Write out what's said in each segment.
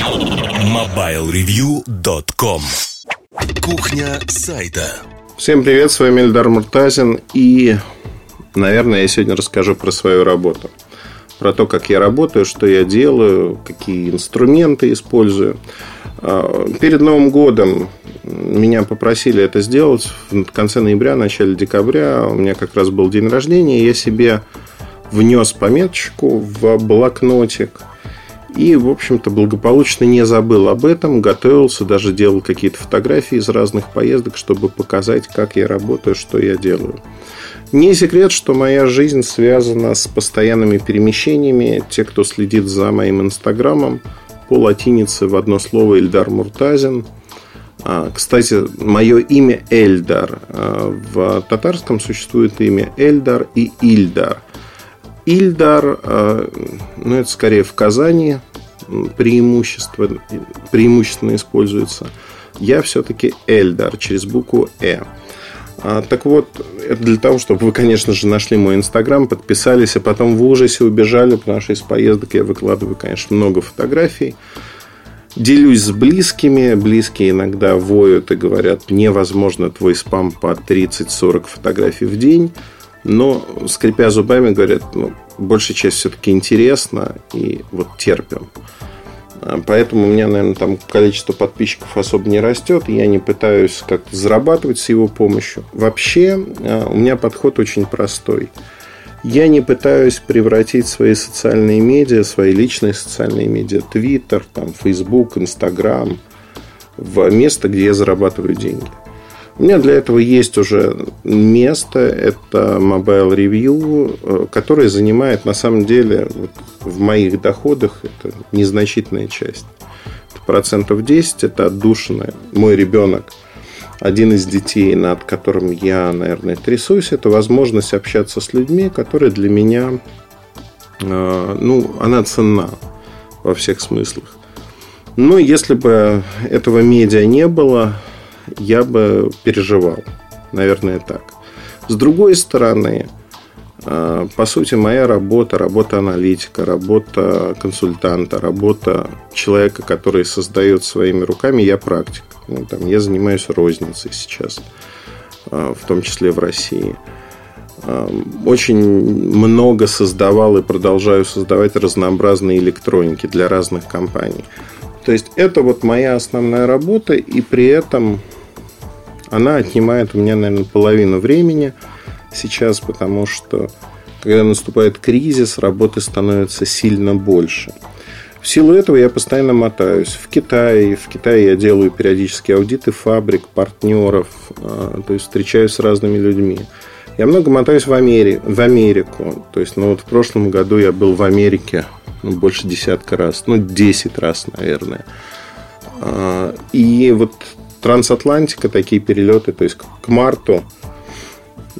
MobileReview.com Кухня сайта Всем привет, с вами Эльдар Муртазин И, наверное, я сегодня расскажу про свою работу Про то, как я работаю, что я делаю, какие инструменты использую а, Перед Новым годом меня попросили это сделать в конце ноября, начале декабря. У меня как раз был день рождения. Я себе внес пометочку в блокнотик. И, в общем-то, благополучно не забыл об этом, готовился, даже делал какие-то фотографии из разных поездок, чтобы показать, как я работаю, что я делаю. Не секрет, что моя жизнь связана с постоянными перемещениями. Те, кто следит за моим инстаграмом, по латинице в одно слово Эльдар Муртазин. А, кстати, мое имя Эльдар. А, в татарском существует имя Эльдар и Ильдар – Ильдар, э, ну, это скорее в Казани преимущество, преимущественно используется. Я все-таки Эльдар через букву Э. А, так вот, это для того, чтобы вы, конечно же, нашли мой инстаграм, подписались, а потом в ужасе убежали, потому что из поездок я выкладываю, конечно, много фотографий. Делюсь с близкими. Близкие иногда воют и говорят, невозможно твой спам по 30-40 фотографий в день. Но, скрипя зубами, говорят, ну, большая часть все-таки интересна, и вот терпим. А, поэтому у меня, наверное, там количество подписчиков особо не растет, я не пытаюсь как-то зарабатывать с его помощью. Вообще, а, у меня подход очень простой. Я не пытаюсь превратить свои социальные медиа, свои личные социальные медиа, Twitter, там, Facebook, Instagram, в место, где я зарабатываю деньги. У меня для этого есть уже место, это Mobile Review, э, которое занимает на самом деле в моих доходах это незначительная часть. Это процентов 10, это отдушина. Мой ребенок, один из детей, над которым я, наверное, трясусь, это возможность общаться с людьми, которые для меня, э, ну, она ценна во всех смыслах. Но если бы этого медиа не было, я бы переживал. Наверное, так. С другой стороны, а, по сути, моя работа, работа аналитика, работа консультанта, работа человека, который создает своими руками, я практик. Ну, там, я занимаюсь розницей сейчас, а, в том числе в России. А, очень много создавал и продолжаю создавать разнообразные электроники для разных компаний. То есть это вот моя основная работа, и при этом она отнимает у меня, наверное, половину времени сейчас, потому что когда наступает кризис, работы становится сильно больше. В силу этого я постоянно мотаюсь. В Китае, в Китае я делаю периодически аудиты фабрик, партнеров, а, то есть встречаюсь с разными людьми. Я много мотаюсь в, Амери... в Америку. То есть, ну вот в прошлом году я был в Америке ну, больше десятка раз, ну, десять раз, наверное. А, и вот трансатлантика, такие перелеты, то есть к марту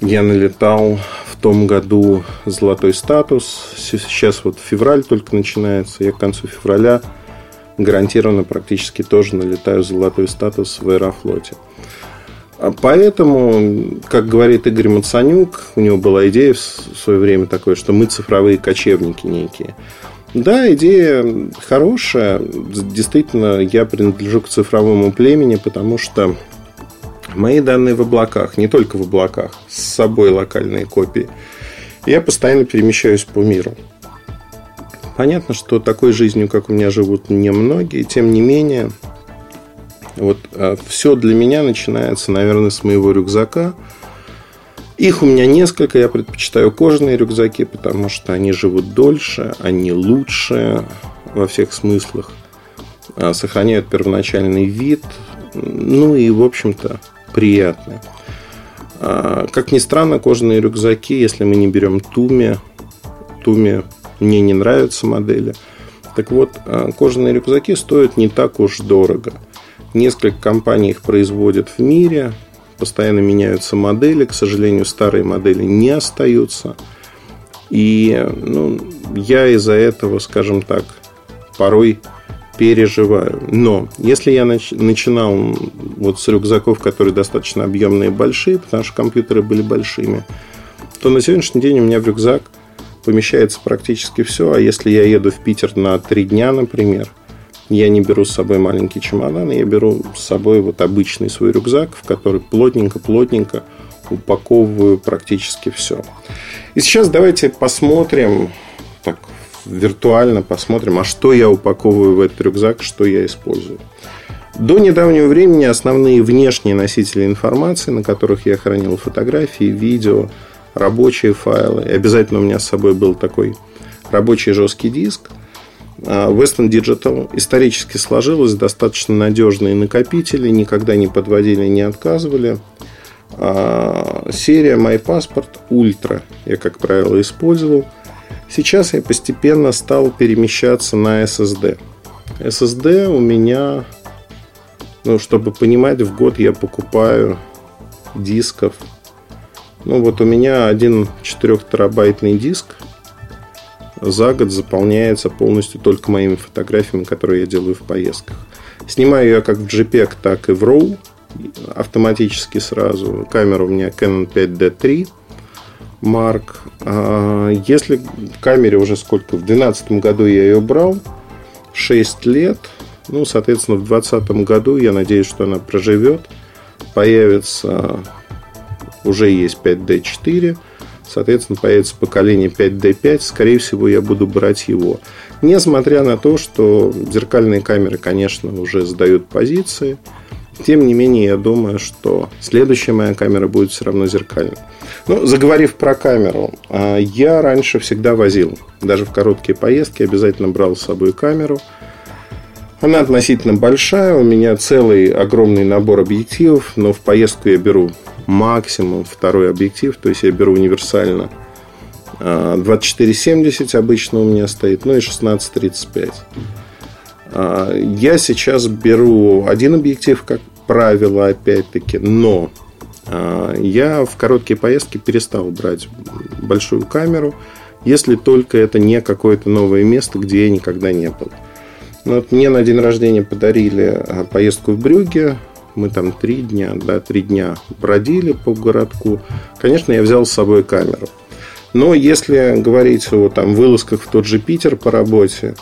я налетал в том году золотой статус. Сейчас вот февраль только начинается. Я к концу февраля гарантированно практически тоже налетаю золотой статус в Аэрофлоте. А поэтому, как говорит Игорь Мацанюк, у него была идея в свое время такое, что мы цифровые кочевники некие. Да, идея хорошая. Действительно, я принадлежу к цифровому племени, потому что мои данные в облаках, не только в облаках, с собой локальные копии. Я постоянно перемещаюсь по миру. Понятно, что такой жизнью, как у меня живут немногие, тем не менее, вот а, все для меня начинается, наверное, с моего рюкзака – их у меня несколько, я предпочитаю кожаные рюкзаки, потому что они живут дольше, они лучше во всех смыслах, а, сохраняют первоначальный вид, ну и, в общем-то, приятны. А, как ни странно, кожаные рюкзаки, если мы не берем Туми, Туми мне не нравятся модели. Так вот, а, кожаные рюкзаки стоят не так уж дорого. Несколько компаний их производят в мире постоянно меняются модели, к сожалению, старые модели не остаются. И ну, я из-за этого, скажем так, порой переживаю. Но если я нач- начинал вот с рюкзаков, которые достаточно объемные и большие, потому что компьютеры были большими, то на сегодняшний день у меня в рюкзак помещается практически все. А если я еду в Питер на три дня, например, я не беру с собой маленький чемодан, я беру с собой вот обычный свой рюкзак, в который плотненько-плотненько упаковываю практически все. И сейчас давайте посмотрим, так виртуально посмотрим, а что я упаковываю в этот рюкзак, что я использую. До недавнего времени основные внешние носители информации, на которых я хранил фотографии, видео, рабочие файлы. И обязательно у меня с собой был такой рабочий жесткий диск. А, Western Digital исторически сложилось достаточно надежные накопители, никогда не подводили, не отказывали. А, серия MyPassport Ultra я, как правило, использовал. Сейчас я постепенно стал перемещаться на SSD. SSD у меня, ну, чтобы понимать, в год я покупаю дисков. Ну, вот у меня один 4-терабайтный диск за год заполняется полностью только моими фотографиями, которые я делаю в поездках. Снимаю я как в JPEG, так и в RAW автоматически сразу. Камера у меня Canon 5D3 Mark. А если камере уже сколько? В 2012 году я ее брал. 6 лет. Ну, соответственно, в 2020 году я надеюсь, что она проживет. Появится уже есть 5D4. Соответственно, появится поколение 5D5. Скорее всего, я буду брать его. Несмотря на то, что зеркальные камеры, конечно, уже сдают позиции. Тем не менее, я думаю, что следующая моя камера будет все равно зеркальной. Ну, заговорив про камеру, а, я раньше всегда возил. Даже в короткие поездки обязательно брал с собой камеру. Она относительно большая, у меня целый огромный набор объективов, но в поездку я беру максимум второй объектив, то есть я беру универсально 2470 а, обычно у меня стоит, ну и 1635. А, я сейчас беру один объектив, как правило, опять-таки, но а, я в короткие поездки перестал брать большую камеру, если только это не какое-то новое место, где я никогда не был. Ну, вот мне на день рождения подарили поездку в Брюге. Мы там три дня, да, три дня бродили по городку. Конечно, я взял с собой камеру. Но если говорить о там, вылазках в тот же Питер по работе,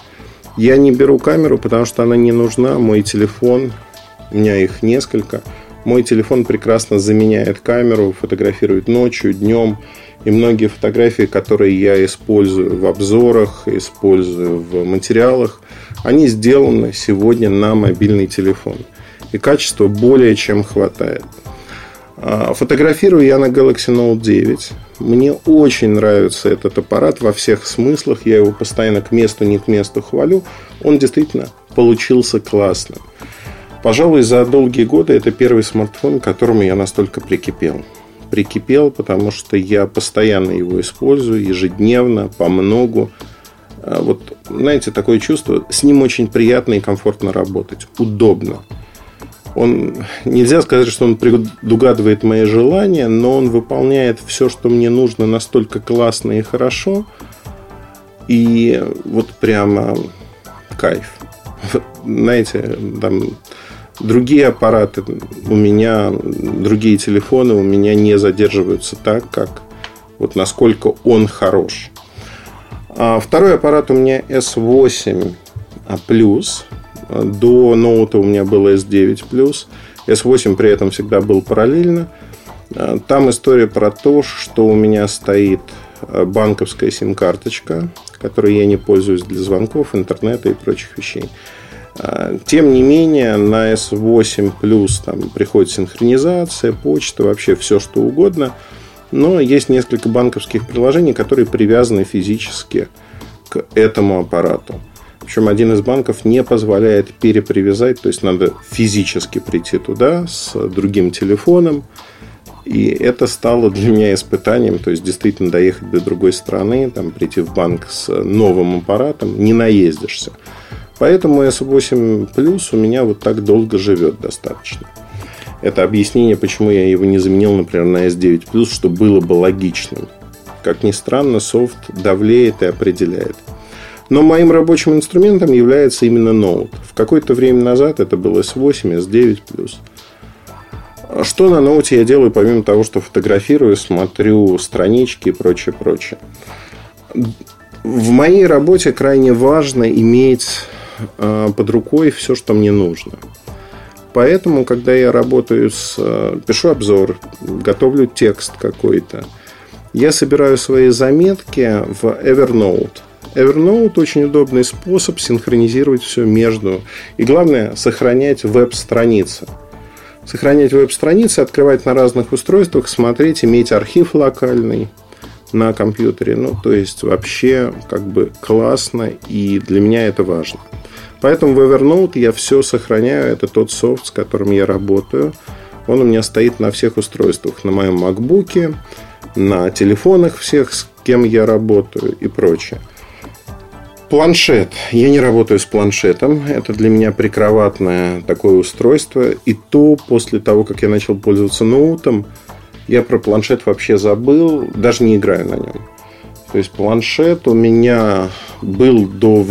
я не беру камеру, потому что она не нужна. Мой телефон, у меня их несколько. Мой телефон прекрасно заменяет камеру, фотографирует ночью, днем. И многие фотографии, которые я использую в обзорах, использую в материалах, они сделаны сегодня на мобильный телефон. И качества более чем хватает. А, фотографирую я на Galaxy Note 9. Мне очень нравится этот аппарат во всех смыслах. Я его постоянно к месту, не к месту хвалю. Он действительно получился классным. Пожалуй, за долгие годы это первый смартфон, к которому я настолько прикипел. Прикипел, потому что я постоянно его использую, ежедневно, по многу. А вот, знаете, такое чувство, с ним очень приятно и комфортно работать, удобно. Он, нельзя сказать, что он предугадывает мои желания, но он выполняет все, что мне нужно настолько классно и хорошо. И вот прямо кайф. Знаете, там другие аппараты у меня, другие телефоны у меня не задерживаются так, как вот насколько он хорош. А второй аппарат у меня S8 Plus до ноута у меня было S9 Plus. S8 при этом всегда был параллельно. А, там история про то, что у меня стоит а, банковская сим-карточка, которой я не пользуюсь для звонков, интернета и прочих вещей. А, тем не менее, на S8 Plus там приходит синхронизация, почта, вообще все что угодно. Но есть несколько банковских приложений, которые привязаны физически к этому аппарату. Причем один из банков не позволяет перепривязать, то есть надо физически прийти туда с другим телефоном. И это стало для меня испытанием, то есть действительно доехать до другой страны, там, прийти в банк с новым аппаратом, не наездишься. Поэтому S8 Plus у меня вот так долго живет достаточно. Это объяснение, почему я его не заменил, например, на S9 Plus, что было бы логичным. Как ни странно, софт давлеет и определяет. Но моим рабочим инструментом является именно ноут. В какое-то время назад это был S8, S9+. Что на ноуте я делаю, помимо того, что фотографирую, смотрю странички и прочее, прочее. В моей работе крайне важно иметь э, под рукой все, что мне нужно. Поэтому, когда я работаю с... Э, пишу обзор, готовлю текст какой-то, я собираю свои заметки в Evernote. Evernote очень удобный способ синхронизировать все между. И главное, сохранять веб-страницы. Сохранять веб-страницы, открывать на разных устройствах, смотреть, иметь архив локальный на компьютере. Ну, то есть, вообще, как бы классно, и для меня это важно. Поэтому в Evernote я все сохраняю. Это тот софт, с которым я работаю. Он у меня стоит на всех устройствах. На моем MacBook, на телефонах всех, с кем я работаю и прочее. Планшет. Я не работаю с планшетом. Это для меня прикроватное такое устройство. И то после того, как я начал пользоваться ноутом, я про планшет вообще забыл, даже не играю на нем. То есть планшет у меня был до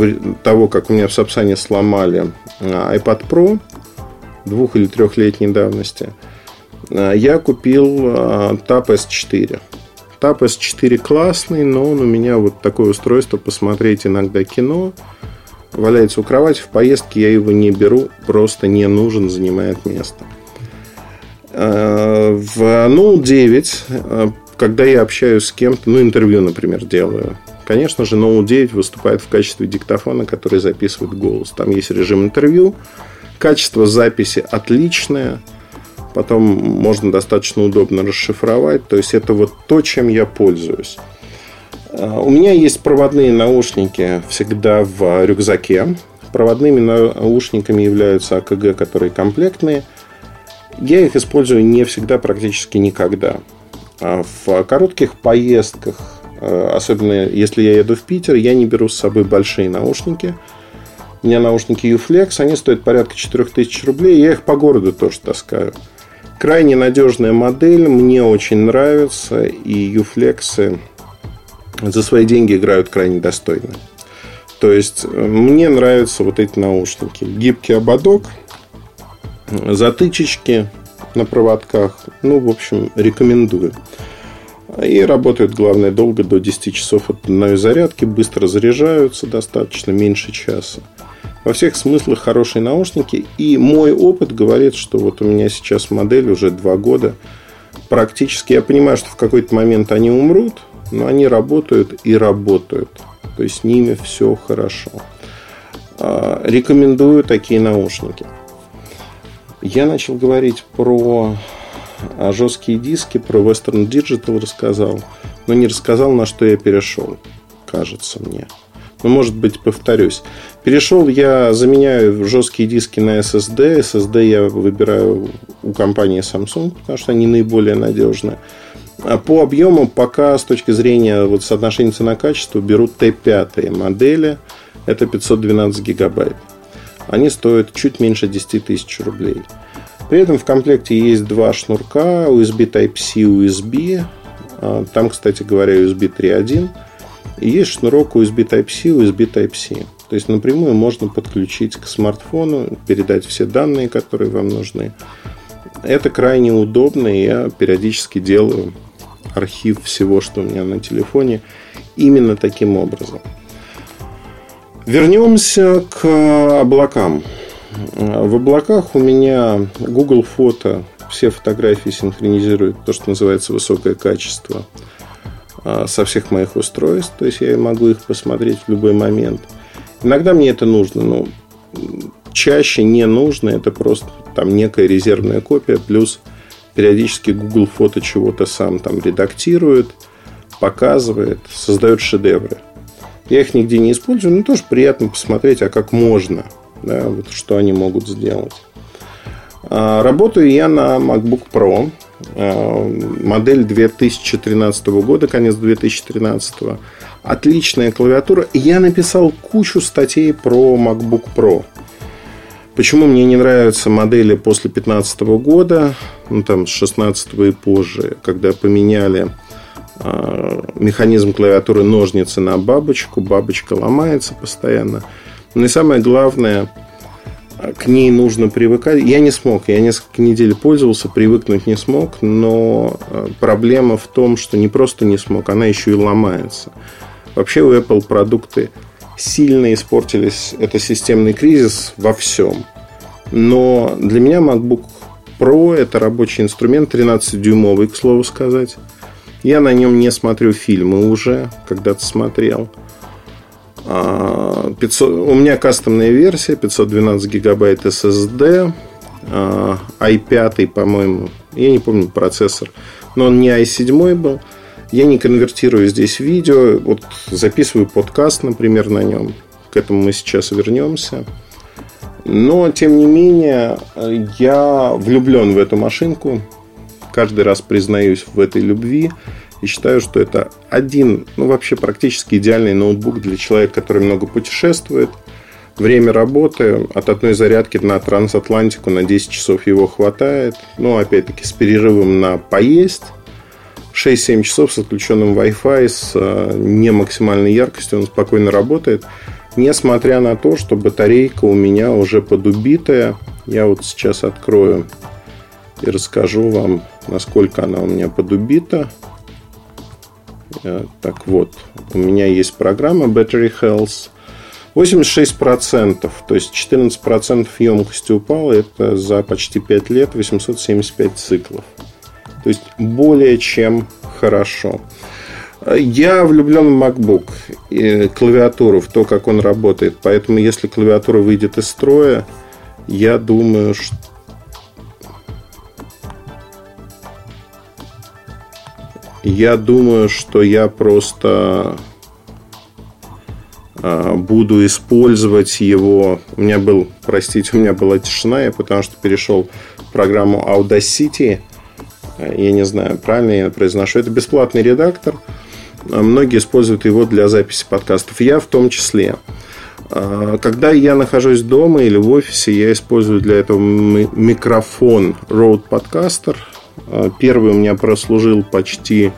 того, как у меня в Сапсане сломали а, iPad Pro двух- или трехлетней давности. А, я купил а, Tab S4. Tab S4 классный, но он у меня вот такое устройство посмотреть иногда кино. Валяется у кровати, в поездке я его не беру, просто не нужен, занимает место. В Note 9, когда я общаюсь с кем-то, ну, интервью, например, делаю, конечно же, Note 9 выступает в качестве диктофона, который записывает голос. Там есть режим интервью, качество записи отличное, потом можно достаточно удобно расшифровать. То есть, это вот то, чем я пользуюсь. У меня есть проводные наушники всегда в рюкзаке. Проводными наушниками являются АКГ, которые комплектные – я их использую не всегда, практически никогда. А в коротких поездках, э, особенно если я еду в Питер, я не беру с собой большие наушники. У меня наушники Uflex, они стоят порядка 4000 рублей, я их по городу тоже таскаю. Крайне надежная модель, мне очень нравится, и Uflex за свои деньги играют крайне достойно. То есть, э, мне нравятся вот эти наушники. Гибкий ободок – затычечки на проводках. Ну, в общем, рекомендую. И работают, главное, долго, до 10 часов от одной зарядки. Быстро заряжаются достаточно, меньше часа. Во всех смыслах хорошие наушники. И мой опыт говорит, что вот у меня сейчас модель уже два года. Практически я понимаю, что в какой-то момент они умрут, но они работают и работают. То есть с ними все хорошо. А, рекомендую такие наушники. Я начал говорить про а, жесткие диски, про Western Digital рассказал, но не рассказал, на что я перешел, кажется мне. Но, может быть, повторюсь. Перешел я, заменяю жесткие диски на SSD. SSD я выбираю у компании Samsung, потому что они наиболее надежные. А по объему пока с точки зрения вот соотношения цена-качество берут T5 модели. Это 512 гигабайт они стоят чуть меньше 10 тысяч рублей. При этом в комплекте есть два шнурка USB Type-C, USB. А, там, кстати говоря, USB 3.1. И есть шнурок USB Type-C, USB Type-C. То есть напрямую можно подключить к смартфону, передать все данные, которые вам нужны. Это крайне удобно, и я периодически делаю архив всего, что у меня на телефоне, именно таким образом. Вернемся к облакам. В облаках у меня Google Фото все фотографии синхронизирует то, что называется высокое качество а, со всех моих устройств. То есть я могу их посмотреть в любой момент. Иногда мне это нужно, но чаще не нужно. Это просто там некая резервная копия. Плюс периодически Google Фото чего-то сам там редактирует, показывает, создает шедевры. Я их нигде не использую, но тоже приятно посмотреть, а как можно, да, вот что они могут сделать. А, работаю я на MacBook Pro, а, модель 2013 года, конец 2013. Отличная клавиатура. Я написал кучу статей про MacBook Pro. Почему мне не нравятся модели после 2015 года, ну там с 16 и позже, когда поменяли механизм клавиатуры ножницы на бабочку. Бабочка ломается постоянно. Но и самое главное, к ней нужно привыкать. Я не смог, я несколько недель пользовался, привыкнуть не смог, но а, проблема в том, что не просто не смог, она еще и ломается. Вообще у Apple продукты сильно испортились. Это системный кризис во всем. Но для меня MacBook Pro это рабочий инструмент, 13-дюймовый, к слову сказать. Я на нем не смотрю фильмы уже, когда-то смотрел. 500, а, у меня кастомная версия, 512 гигабайт SSD, i5, по-моему, я не помню процессор, но он не i7 был. Я не конвертирую здесь видео, вот записываю подкаст, например, на нем. К этому мы сейчас вернемся. Но, тем не менее, я влюблен в эту машинку. Каждый раз признаюсь в этой любви. И считаю, что это один, ну вообще практически идеальный ноутбук для человека, который много путешествует. Время работы от одной зарядки на трансатлантику на 10 часов его хватает. Ну, опять-таки, с перерывом на поесть. 6-7 часов с отключенным Wi-Fi, с э, не максимальной яркостью он спокойно работает. Несмотря на то, что батарейка у меня уже подубитая. Я вот сейчас открою и расскажу вам, насколько она у меня подубита. Э, так вот, у меня есть программа Battery Health. 86%, то есть 14% емкости упало, это за почти 5 лет 875 циклов. То есть более чем хорошо. Я влюблен в MacBook и клавиатуру, в то, как он работает. Поэтому, если клавиатура выйдет из строя, я думаю, что Я думаю, что я просто а, буду использовать его. У меня был, простите, у меня была тишина, я потому что перешел в программу Audacity. Я не знаю, правильно я произношу. Это бесплатный редактор. А, многие используют его для записи подкастов. Я в том числе. А, когда я нахожусь дома или в офисе, я использую для этого микрофон Rode Podcaster. А, первый у меня прослужил почти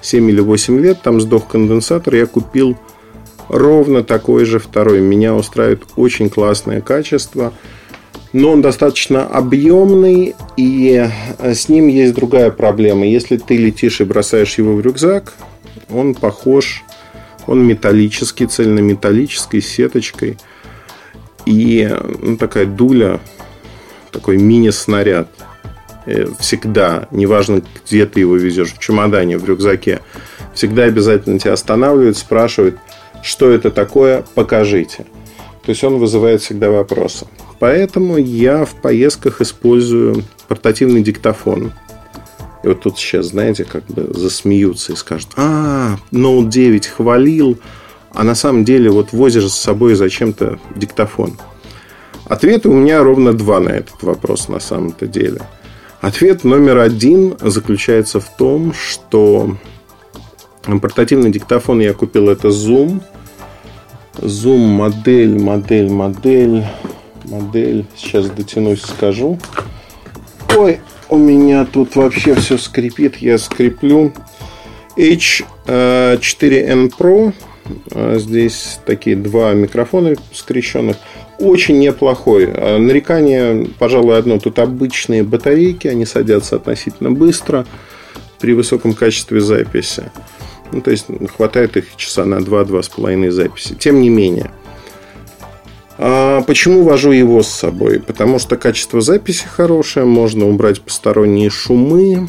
7 или 8 лет. Там сдох конденсатор. Я купил ровно такой же второй. Меня устраивает очень классное качество. Но он достаточно объемный, и э, с ним есть другая проблема. Если ты летишь и бросаешь его в рюкзак, он похож, он металлический, цельнометаллической сеточкой. И ну, такая дуля, такой мини-снаряд. Э, всегда, неважно, где ты его везешь, в чемодане, в рюкзаке, всегда обязательно тебя останавливают, спрашивают, что это такое, покажите. То есть он вызывает всегда вопросы. Поэтому я в поездках использую портативный диктофон. И вот тут сейчас, знаете, как бы засмеются и скажут, а, Note 9 хвалил, а на самом деле вот возишь с собой зачем-то диктофон. Ответы у меня ровно два на этот вопрос на самом-то деле. Ответ номер один заключается в том, что портативный диктофон я купил это Zoom. Zoom модель, модель, модель, модель. Сейчас дотянусь, скажу. Ой, у меня тут вообще все скрипит. Я скреплю. H4n Pro. А, здесь такие два микрофона скрещенных. Очень неплохой. А, нарекание, пожалуй, одно. Тут обычные батарейки. Они садятся относительно быстро при высоком качестве записи. Ну, то есть, хватает их часа на 2-2,5 записи. Тем не менее. А почему вожу его с собой? Потому что качество записи хорошее, можно убрать посторонние шумы,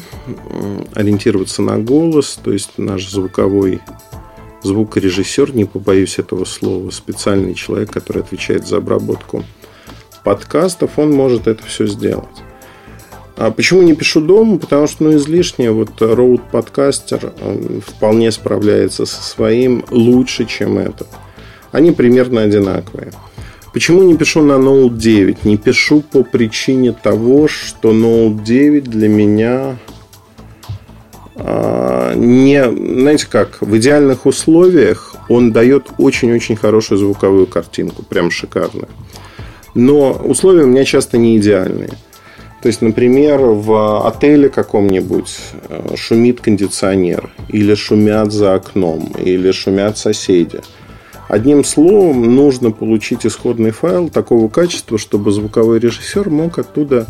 ориентироваться на голос, то есть наш звуковой звукорежиссер, не побоюсь этого слова, специальный человек, который отвечает за обработку подкастов, он может это все сделать. А почему не пишу дома? Потому что, ну, излишне. Вот Road Podcaster вполне справляется со своим лучше, чем этот. Они примерно одинаковые. Почему не пишу на Note 9? Не пишу по причине того, что Note 9 для меня не, знаете как, в идеальных условиях он дает очень-очень хорошую звуковую картинку, прям шикарную. Но условия у меня часто не идеальные. То есть, например, в отеле каком-нибудь э, шумит кондиционер, или шумят за окном, или шумят соседи. Одним словом, нужно получить исходный файл такого качества, чтобы звуковой режиссер мог оттуда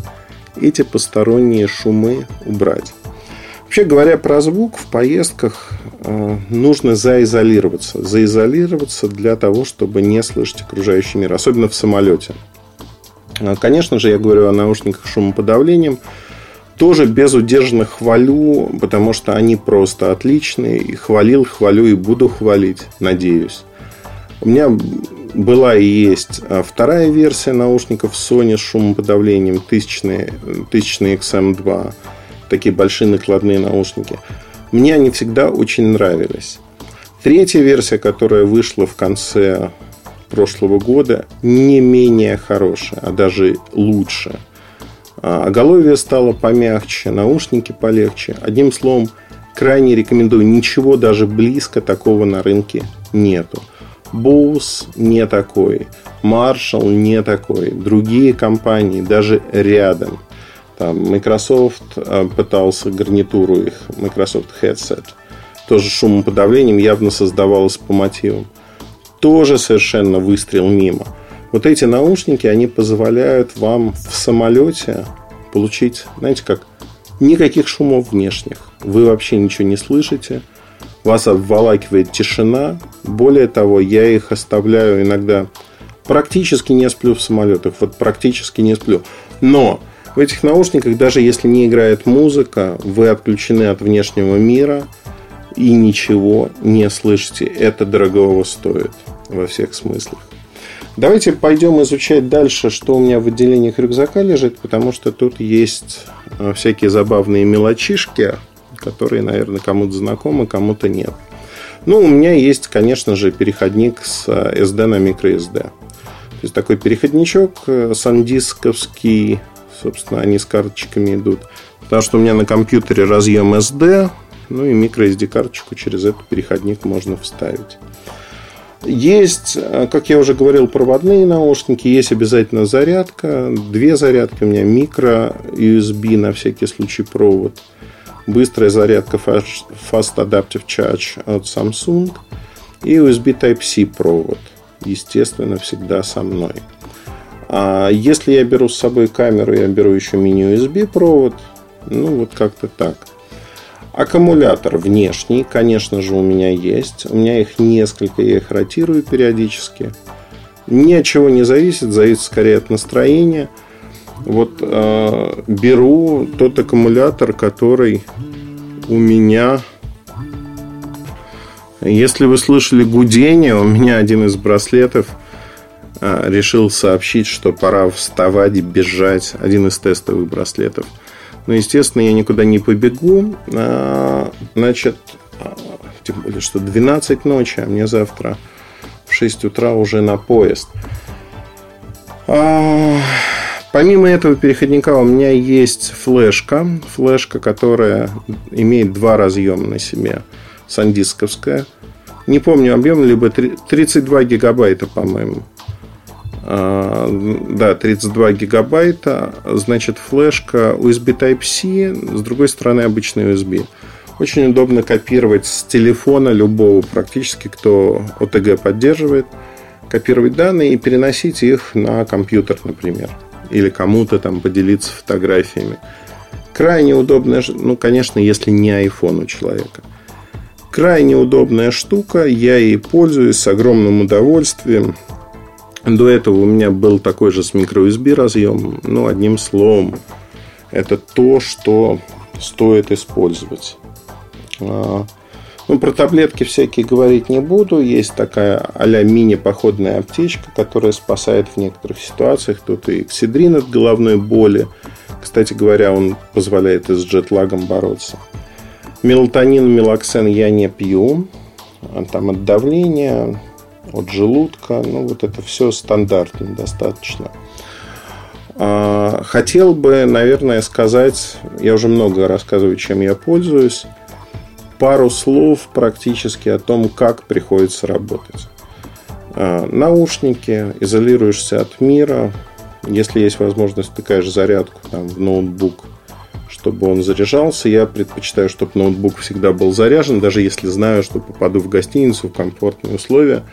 эти посторонние шумы убрать. Вообще говоря про звук, в поездках э, нужно заизолироваться. Заизолироваться для того, чтобы не слышать окружающий мир, особенно в самолете. Э, конечно же, я говорю о наушниках шумоподавлением. Тоже безудержно хвалю, потому что они просто отличные. И хвалил, хвалю и буду хвалить, надеюсь. У меня была и есть а, вторая версия наушников Sony с шумоподавлением, тысячные, тысячные XM2, такие большие накладные наушники. Мне они всегда очень нравились. Третья версия, которая вышла в конце прошлого года, не менее хорошая, а даже лучше. А, оголовье стало помягче, наушники полегче. Одним словом, крайне рекомендую. Ничего даже близко такого на рынке нету. Bose не такой, Marshall не такой, другие компании даже рядом. Там Microsoft а, пытался гарнитуру их, Microsoft Headset, тоже шумоподавлением явно создавалось по мотивам. Тоже совершенно выстрел мимо. Вот эти наушники, они позволяют вам в самолете получить, знаете как, никаких шумов внешних. Вы вообще ничего не слышите – вас обволакивает тишина. Более того, я их оставляю иногда. Практически не сплю в самолетах. Вот практически не сплю. Но в этих наушниках, даже если не играет музыка, вы отключены от внешнего мира и ничего не слышите. Это дорогого стоит во всех смыслах. Давайте пойдем изучать дальше, что у меня в отделениях рюкзака лежит, потому что тут есть э, всякие забавные мелочишки, которые, наверное, кому-то знакомы, кому-то нет. Ну, у меня есть, конечно же, переходник с SD э, на microSD. То есть такой переходничок э, сандисковский, собственно, они с карточками идут. Потому что у меня на компьютере разъем SD, ну и microSD карточку через этот переходник можно вставить. Есть, э, как я уже говорил, проводные наушники, есть обязательно зарядка. Две зарядки у меня микро USB на всякий случай провод – быстрая зарядка Fast Adaptive Charge от Samsung и USB Type-C провод. Естественно, всегда со мной. А если я беру с собой камеру, я беру еще мини-USB провод. Ну, вот как-то так. Аккумулятор внешний, конечно же, у меня есть. У меня их несколько, я их ротирую периодически. Ни от чего не зависит, зависит скорее от настроения – вот э, беру тот аккумулятор, который у меня... Если вы слышали гудение, у меня один из браслетов решил сообщить, что пора вставать и бежать. Один из тестовых браслетов. Но, естественно, я никуда не побегу. А, значит, а, тем более, что 12 ночи, а мне завтра в 6 утра уже на поезд. А, Помимо этого переходника у меня есть флешка. Флешка, которая имеет два разъема на себе. Сандисковская. Не помню объем, либо 32 гигабайта, по-моему. А, да, 32 гигабайта. Значит, флешка USB Type-C. С другой стороны, обычный USB. Очень удобно копировать с телефона любого практически, кто OTG поддерживает. Копировать данные и переносить их на компьютер, например или кому-то там поделиться фотографиями. Крайне удобная, ну, конечно, если не iPhone у человека. Крайне удобная штука, я ей пользуюсь с огромным удовольствием. До этого у меня был такой же с microUSB разъем. Ну, одним словом, это то, что стоит использовать. А, ну, про таблетки всякие говорить не буду. Есть такая а-ля мини-походная аптечка, которая спасает в некоторых ситуациях. Тут и эксидрин от головной боли. Кстати говоря, он позволяет и с джетлагом бороться. Мелатонин, мелоксен я не пью. Там от давления, от желудка. Ну, вот это все стандартно достаточно. А, хотел бы, наверное, сказать, я уже много рассказываю, чем я пользуюсь пару слов практически о том, как приходится работать. А, наушники, изолируешься от мира. Если есть возможность, втыкаешь зарядку там, в ноутбук, чтобы он заряжался. Я предпочитаю, чтобы ноутбук всегда был заряжен, даже если знаю, что попаду в гостиницу, в комфортные условия.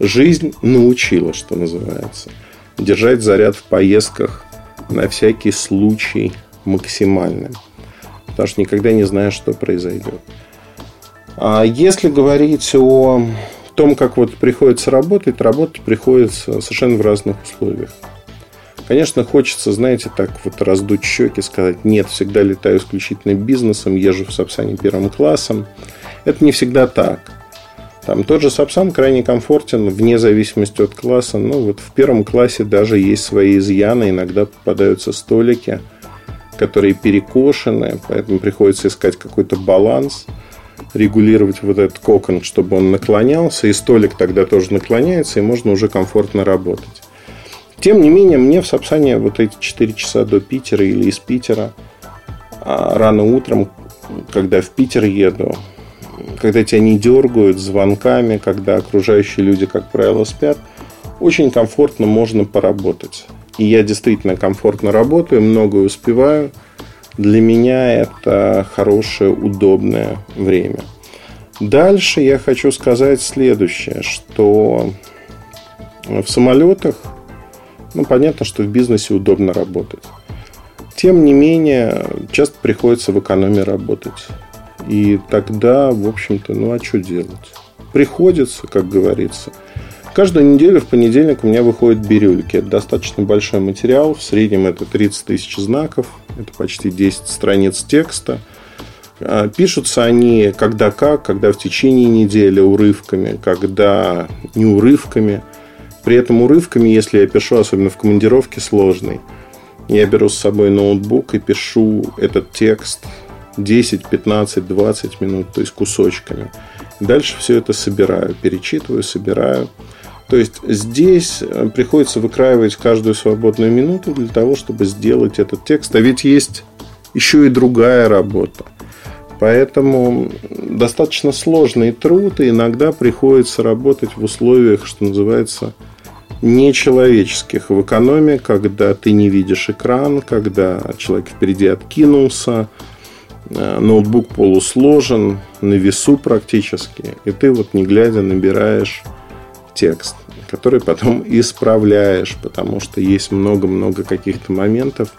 Жизнь научила, что называется. Держать заряд в поездках на всякий случай максимальным. потому что никогда не знаешь, что произойдет. А если говорить о том, как вот приходится работать, работать приходится совершенно в разных условиях. Конечно, хочется, знаете, так вот раздуть щеки, сказать, нет, всегда летаю исключительно бизнесом, езжу в Сапсане первым классом. Это не всегда так. Там тот же Сапсан крайне комфортен вне зависимости от класса. Ну, вот в первом классе даже есть свои изъяны. Иногда попадаются столики, которые перекошены, поэтому приходится искать какой-то баланс – регулировать вот этот кокон, чтобы он наклонялся, и столик тогда тоже наклоняется, и можно уже комфортно работать. Тем не менее, мне в Сапсане вот эти 4 часа до Питера или из Питера, а рано утром, когда в Питер еду, когда тебя не дергают звонками, когда окружающие люди, как правило, спят, очень комфортно можно поработать. И я действительно комфортно работаю, многое успеваю – для меня это хорошее, удобное время. Дальше я хочу сказать следующее, что в самолетах, ну, понятно, что в бизнесе удобно работать. Тем не менее, часто приходится в экономии работать. И тогда, в общем-то, ну а что делать? Приходится, как говорится – Каждую неделю в понедельник у меня выходят бирюльки. Это достаточно большой материал. В среднем это 30 тысяч знаков. Это почти 10 страниц текста. А, пишутся они когда как, когда в течение недели урывками, когда не урывками. При этом урывками, если я пишу, особенно в командировке сложный, я беру с собой ноутбук и пишу этот текст 10, 15, 20 минут, то есть кусочками. Дальше все это собираю, перечитываю, собираю. То есть здесь э, приходится выкраивать каждую свободную минуту для того, чтобы сделать этот текст. А ведь есть еще и другая работа. Поэтому достаточно сложный труд, и иногда приходится работать в условиях, что называется, нечеловеческих. В экономе, когда ты не видишь экран, когда человек впереди откинулся, э, ноутбук полусложен, на весу практически, и ты вот не глядя набираешь текст, который потом исправляешь, потому что есть много-много каких-то моментов,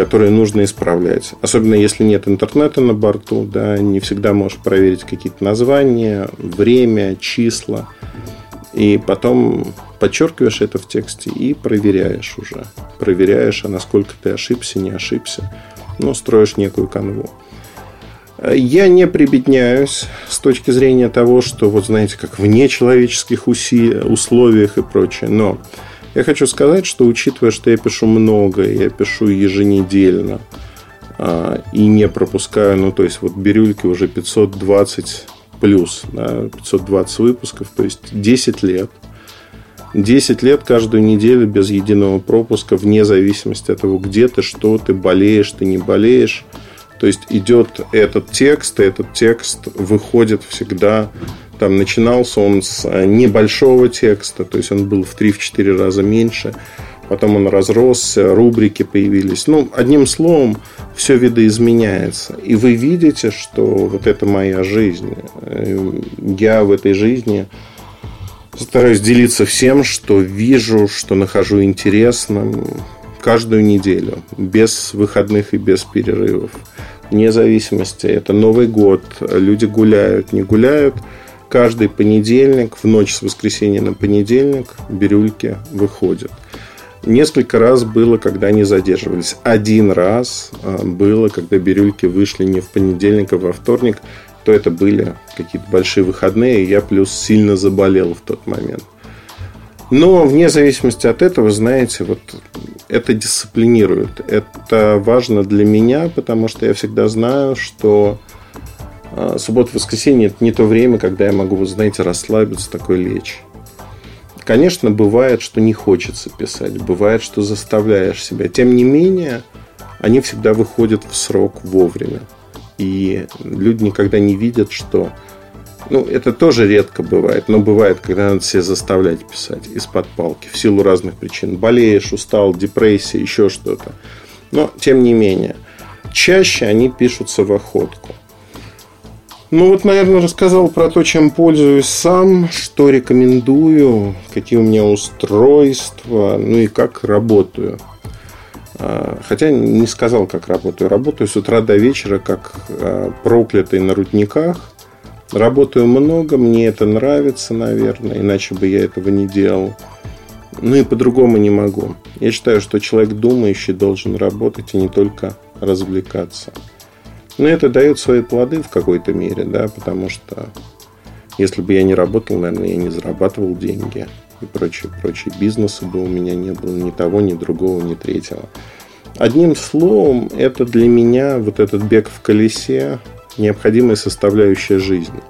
которые нужно исправлять. Особенно если нет интернета на борту, да, не всегда можешь проверить какие-то названия, время, числа. И потом подчеркиваешь это в тексте и проверяешь уже. Проверяешь, а насколько ты ошибся, не ошибся. Ну, строишь некую канву. Я не прибедняюсь с точки зрения того, что, вот знаете, как в нечеловеческих уси- условиях и прочее. Но я хочу сказать, что учитывая, что я пишу много, я пишу еженедельно а, и не пропускаю, ну, то есть, вот бирюльки уже 520 плюс, да, 520 выпусков, то есть 10 лет. 10 лет каждую неделю без единого пропуска, вне зависимости от того, где ты, что ты, болеешь, ты не болеешь – то есть идет этот текст, и этот текст выходит всегда там начинался он с э, небольшого текста, то есть он был в 3-4 раза меньше, потом он разросся, рубрики появились. Ну, одним словом, все видоизменяется. И вы видите, что вот это моя жизнь. Э, я в этой жизни стараюсь делиться всем, что вижу, что нахожу интересным каждую неделю, без выходных и без перерывов вне зависимости. Это Новый год, люди гуляют, не гуляют. Каждый понедельник, в ночь с воскресенья на понедельник, бирюльки выходят. Несколько раз было, когда они задерживались. Один раз а, было, когда бирюльки вышли не в понедельник, а во вторник, то это были какие-то большие выходные, и я плюс сильно заболел в тот момент. Но вне зависимости от этого, знаете, вот это дисциплинирует. Это важно для меня, потому что я всегда знаю, что а, суббота-воскресенье это не то время, когда я могу, знаете, расслабиться, такой лечь. Конечно, бывает, что не хочется писать, бывает, что заставляешь себя. Тем не менее, они всегда выходят в срок вовремя. И люди никогда не видят, что ну, это тоже редко бывает, но бывает, когда надо себя заставлять писать из-под палки в силу разных причин. Болеешь, устал, депрессия, еще что-то. Но, тем не менее, чаще они пишутся в охотку. Ну вот, наверное, рассказал про то, чем пользуюсь сам, что рекомендую, какие у меня устройства, ну и как работаю. А, хотя не сказал, как работаю. Работаю с утра до вечера, как а, проклятый на рудниках. Работаю много, мне это нравится, наверное, иначе бы я этого не делал. Ну и по-другому не могу. Я считаю, что человек думающий должен работать и не только развлекаться. Но это дает свои плоды в какой-то мере, да, потому что если бы я не работал, наверное, я не зарабатывал деньги и прочие, прочие бизнесы бы у меня не было ни того, ни другого, ни третьего. Одним словом, это для меня вот этот бег в колесе необходимая составляющая жизни.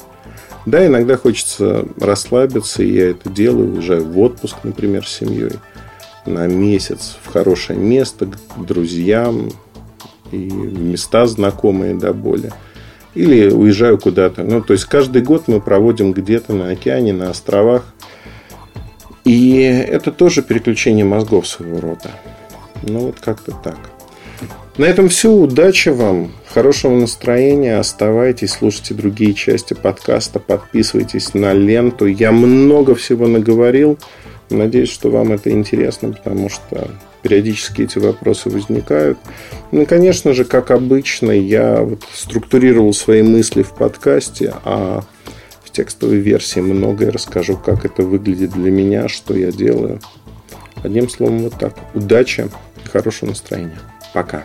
Да, иногда хочется расслабиться, и я это делаю, уезжаю в отпуск, например, с семьей на месяц в хорошее место, к друзьям и в места знакомые до боли. Или уезжаю куда-то. Ну, то есть каждый год мы проводим где-то на океане, на островах. И это тоже переключение мозгов своего рода. Ну, вот как-то так. На этом все. Удачи вам. Хорошего настроения. Оставайтесь, слушайте другие части подкаста. Подписывайтесь на ленту. Я много всего наговорил. Надеюсь, что вам это интересно, потому что периодически эти вопросы возникают. Ну, конечно же, как обычно, я вот структурировал свои мысли в подкасте, а в текстовой версии многое расскажу, как это выглядит для меня, что я делаю. Одним словом, вот так. Удачи, хорошего настроения. Пока.